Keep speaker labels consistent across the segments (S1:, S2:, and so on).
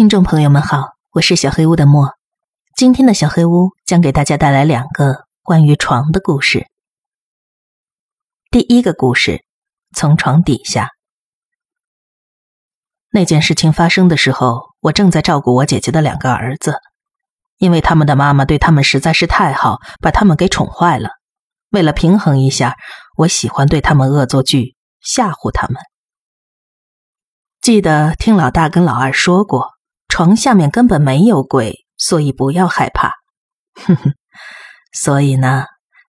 S1: 听众朋友们好，我是小黑屋的莫。今天的小黑屋将给大家带来两个关于床的故事。第一个故事，从床底下。那件事情发生的时候，我正在照顾我姐姐的两个儿子，因为他们的妈妈对他们实在是太好，把他们给宠坏了。为了平衡一下，我喜欢对他们恶作剧，吓唬他们。记得听老大跟老二说过。床下面根本没有鬼，所以不要害怕。哼哼，所以呢，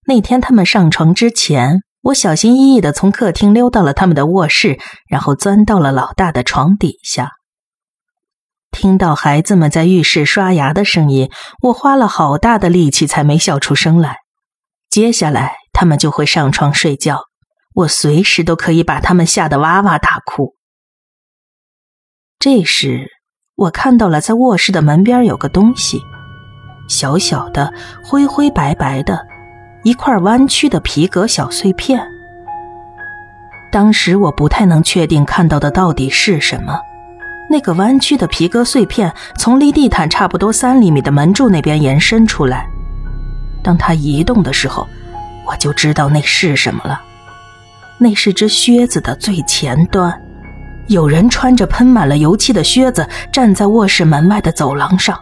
S1: 那天他们上床之前，我小心翼翼的从客厅溜到了他们的卧室，然后钻到了老大的床底下。听到孩子们在浴室刷牙的声音，我花了好大的力气才没笑出声来。接下来他们就会上床睡觉，我随时都可以把他们吓得哇哇大哭。这时。我看到了，在卧室的门边有个东西，小小的、灰灰白白的，一块弯曲的皮革小碎片。当时我不太能确定看到的到底是什么。那个弯曲的皮革碎片从离地毯差不多三厘米的门柱那边延伸出来，当它移动的时候，我就知道那是什么了。那是只靴子的最前端。有人穿着喷满了油漆的靴子站在卧室门外的走廊上，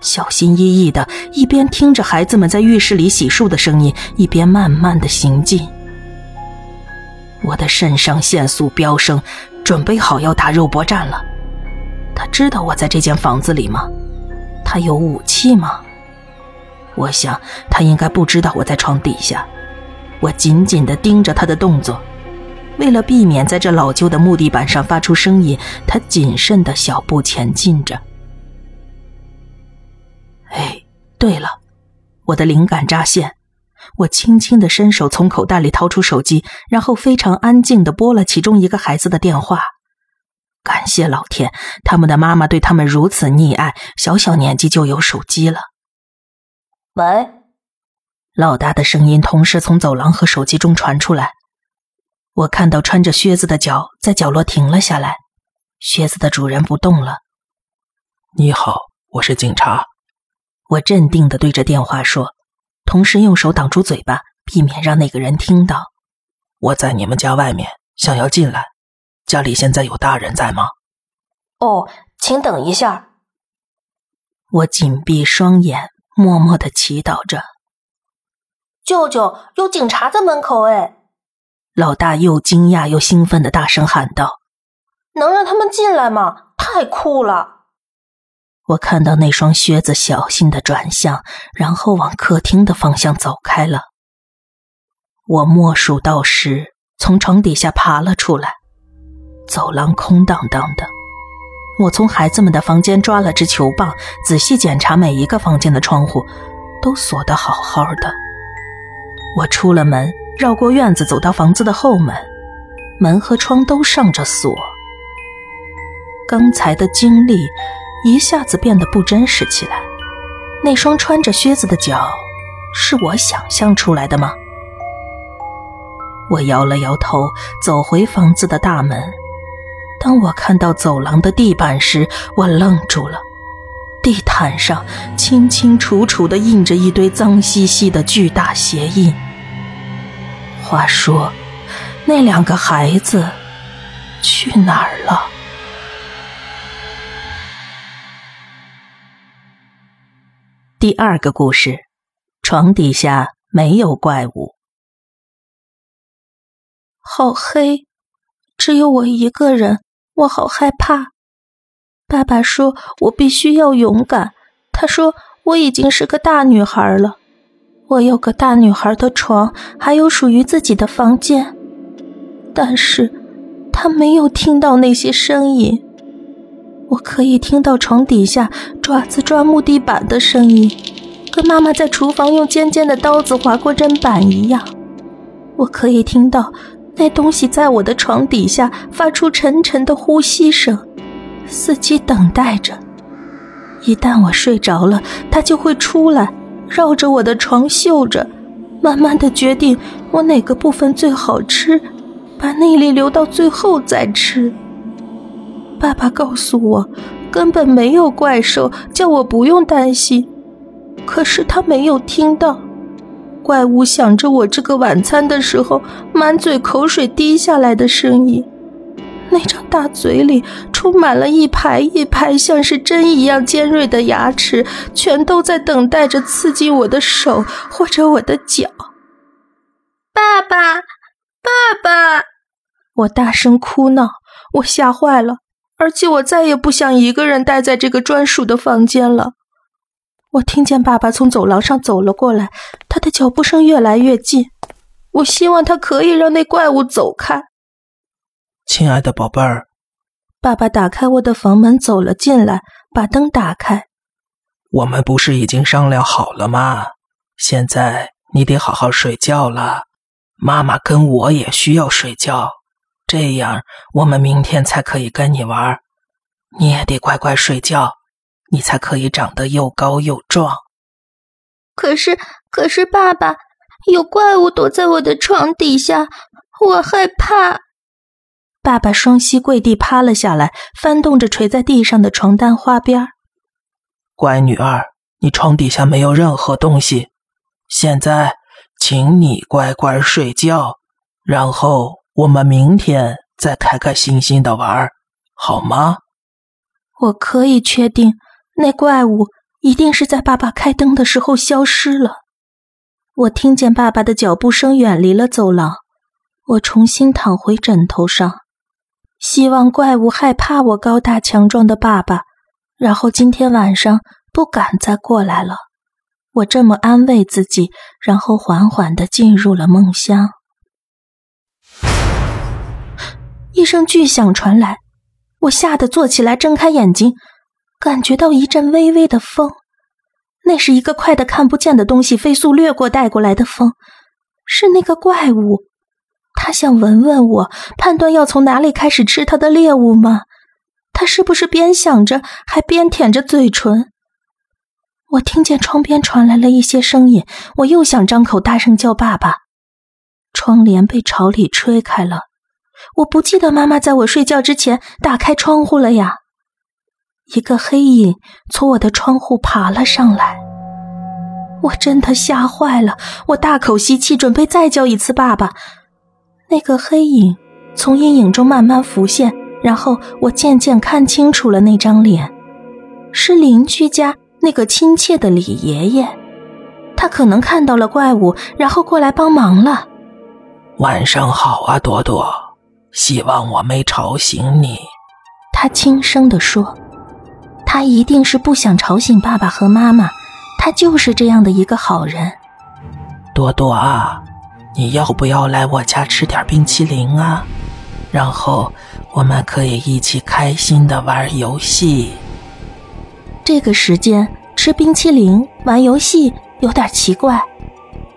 S1: 小心翼翼的，一边听着孩子们在浴室里洗漱的声音，一边慢慢的行进。我的肾上腺素飙升，准备好要打肉搏战了。他知道我在这间房子里吗？他有武器吗？我想他应该不知道我在床底下。我紧紧的盯着他的动作。为了避免在这老旧的木地板上发出声音，他谨慎的小步前进着。哎，对了，我的灵感乍现，我轻轻的伸手从口袋里掏出手机，然后非常安静的拨了其中一个孩子的电话。感谢老天，他们的妈妈对他们如此溺爱，小小年纪就有手机了。
S2: 喂，
S1: 老大的声音同时从走廊和手机中传出来。我看到穿着靴子的脚在角落停了下来，靴子的主人不动了。
S3: 你好，我是警察。
S1: 我镇定的对着电话说，同时用手挡住嘴巴，避免让那个人听到。
S3: 我在你们家外面，想要进来。家里现在有大人在吗？
S2: 哦，请等一下。
S1: 我紧闭双眼，默默的祈祷着。
S2: 舅舅，有警察在门口哎。
S1: 老大又惊讶又兴奋的大声喊道：“
S2: 能让他们进来吗？太酷了！”
S1: 我看到那双靴子小心的转向，然后往客厅的方向走开了。我默数到十，从床底下爬了出来。走廊空荡荡的。我从孩子们的房间抓了支球棒，仔细检查每一个房间的窗户，都锁得好好的。我出了门。绕过院子，走到房子的后门，门和窗都上着锁。刚才的经历一下子变得不真实起来。那双穿着靴子的脚，是我想象出来的吗？我摇了摇头，走回房子的大门。当我看到走廊的地板时，我愣住了。地毯上清清楚楚地印着一堆脏兮兮的巨大鞋印。话说，那两个孩子去哪儿了？第二个故事，床底下没有怪物。
S4: 好黑，只有我一个人，我好害怕。爸爸说我必须要勇敢，他说我已经是个大女孩了。我有个大女孩的床，还有属于自己的房间，但是，他没有听到那些声音。我可以听到床底下爪子抓木地板的声音，跟妈妈在厨房用尖尖的刀子划过砧板一样。我可以听到那东西在我的床底下发出沉沉的呼吸声，伺机等待着。一旦我睡着了，它就会出来。绕着我的床嗅着，慢慢的决定我哪个部分最好吃，把内力留到最后再吃。爸爸告诉我，
S1: 根本没有怪兽，叫我不用担心。可是他没有听到，怪物想着我这个晚餐的时候，满嘴口水滴下来的声音。那张大嘴里充满了一排一排像是针一样尖锐的牙齿，全都在等待着刺激我的手或者我的脚。
S5: 爸爸，爸爸！
S1: 我大声哭闹，我吓坏了，而且我再也不想一个人待在这个专属的房间了。我听见爸爸从走廊上走了过来，他的脚步声越来越近。我希望他可以让那怪物走开。
S3: 亲爱的宝贝儿，
S1: 爸爸打开我的房门走了进来，把灯打开。
S3: 我们不是已经商量好了吗？现在你得好好睡觉了，妈妈跟我也需要睡觉，这样我们明天才可以跟你玩。你也得乖乖睡觉，你才可以长得又高又壮。
S1: 可是，可是，爸爸，有怪物躲在我的床底下，我害怕。爸爸双膝跪地趴了下来，翻动着垂在地上的床单花边。
S3: 乖女儿，你床底下没有任何东西。现在，请你乖乖睡觉，然后我们明天再开开心心的玩，好吗？
S1: 我可以确定，那怪物一定是在爸爸开灯的时候消失了。我听见爸爸的脚步声远离了走廊，我重新躺回枕头上。希望怪物害怕我高大强壮的爸爸，然后今天晚上不敢再过来了。我这么安慰自己，然后缓缓的进入了梦乡。一声巨响传来，我吓得坐起来，睁开眼睛，感觉到一阵微微的风，那是一个快的看不见的东西飞速掠过带过来的风，是那个怪物。他想闻闻我，判断要从哪里开始吃他的猎物吗？他是不是边想着，还边舔着嘴唇？我听见窗边传来了一些声音，我又想张口大声叫爸爸。窗帘被朝里吹开了，我不记得妈妈在我睡觉之前打开窗户了呀。一个黑影从我的窗户爬了上来，我真的吓坏了，我大口吸气，准备再叫一次爸爸。那个黑影从阴影中慢慢浮现，然后我渐渐看清楚了那张脸，是邻居家那个亲切的李爷爷。他可能看到了怪物，然后过来帮忙了。
S3: 晚上好啊，朵朵，希望我没吵醒你。
S1: 他轻声地说：“他一定是不想吵醒爸爸和妈妈，他就是这样的一个好人。”
S3: 朵朵啊。你要不要来我家吃点冰淇淋啊？然后我们可以一起开心的玩游戏。
S1: 这个时间吃冰淇淋玩游戏有点奇怪，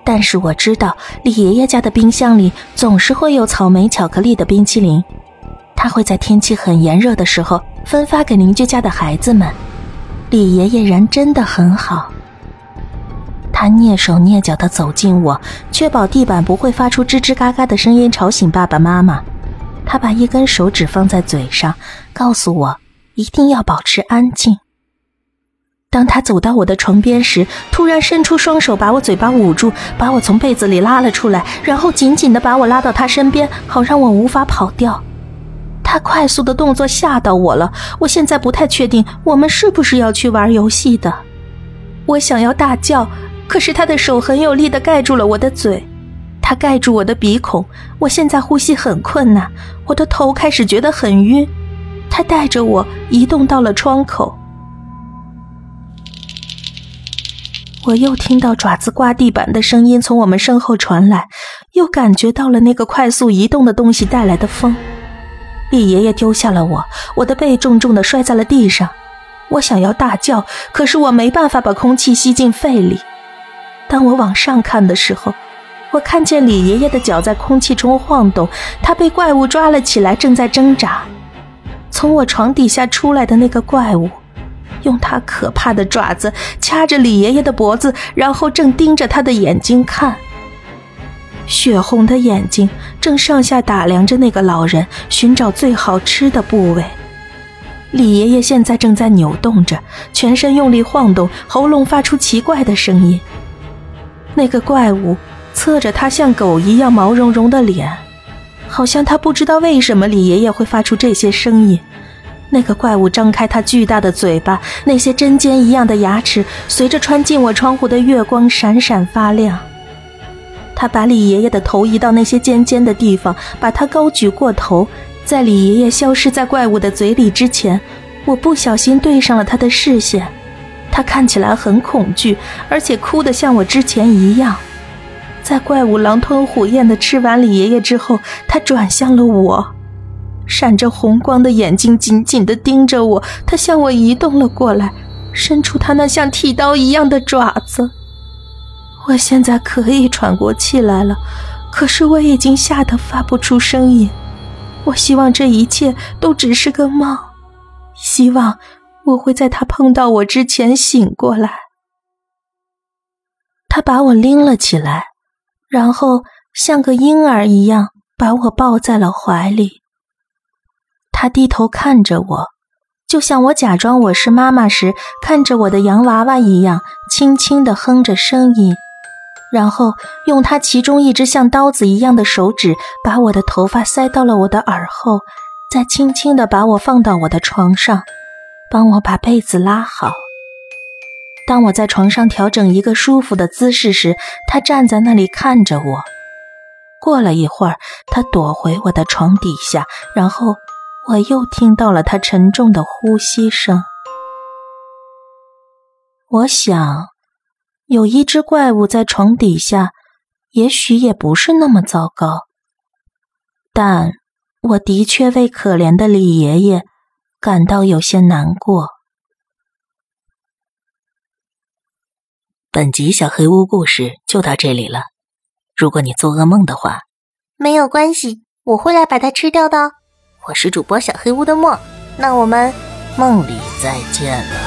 S1: 但是我知道李爷爷家的冰箱里总是会有草莓巧克力的冰淇淋，他会在天气很炎热的时候分发给邻居家的孩子们。李爷爷人真的很好。他蹑手蹑脚地走近我，确保地板不会发出吱吱嘎嘎的声音吵醒爸爸妈妈。他把一根手指放在嘴上，告诉我一定要保持安静。当他走到我的床边时，突然伸出双手把我嘴巴捂住，把我从被子里拉了出来，然后紧紧地把我拉到他身边，好让我无法跑掉。他快速的动作吓到我了，我现在不太确定我们是不是要去玩游戏的。我想要大叫。可是他的手很有力的盖住了我的嘴，他盖住我的鼻孔，我现在呼吸很困难，我的头开始觉得很晕。他带着我移动到了窗口，我又听到爪子刮地板的声音从我们身后传来，又感觉到了那个快速移动的东西带来的风。李爷爷丢下了我，我的背重重的摔在了地上，我想要大叫，可是我没办法把空气吸进肺里。当我往上看的时候，我看见李爷爷的脚在空气中晃动，他被怪物抓了起来，正在挣扎。从我床底下出来的那个怪物，用他可怕的爪子掐着李爷爷的脖子，然后正盯着他的眼睛看。血红的眼睛正上下打量着那个老人，寻找最好吃的部位。李爷爷现在正在扭动着，全身用力晃动，喉咙发出奇怪的声音。那个怪物侧着他像狗一样毛茸茸的脸，好像他不知道为什么李爷爷会发出这些声音。那个怪物张开它巨大的嘴巴，那些针尖一样的牙齿随着穿进我窗户的月光闪闪发亮。他把李爷爷的头移到那些尖尖的地方，把它高举过头。在李爷爷消失在怪物的嘴里之前，我不小心对上了他的视线。他看起来很恐惧，而且哭得像我之前一样。在怪物狼吞虎咽地吃完李爷爷之后，他转向了我。闪着红光的眼睛紧紧地盯着我，他向我移动了过来，伸出他那像剃刀一样的爪子。我现在可以喘过气来了，可是我已经吓得发不出声音。我希望这一切都只是个梦，希望我会在他碰到我之前醒过来。他把我拎了起来，然后像个婴儿一样把我抱在了怀里。他低头看着我，就像我假装我是妈妈时看着我的洋娃娃一样，轻轻地哼着声音，然后用他其中一只像刀子一样的手指把我的头发塞到了我的耳后，再轻轻地把我放到我的床上，帮我把被子拉好。当我在床上调整一个舒服的姿势时，他站在那里看着我。过了一会儿，他躲回我的床底下，然后。我又听到了他沉重的呼吸声。我想，有一只怪物在床底下，也许也不是那么糟糕。但我的确为可怜的李爷爷感到有些难过。
S6: 本集小黑屋故事就到这里了。如果你做噩梦的话，
S2: 没有关系，我会来把它吃掉的。
S6: 我是主播小黑屋的墨，
S2: 那我们
S6: 梦里再见了。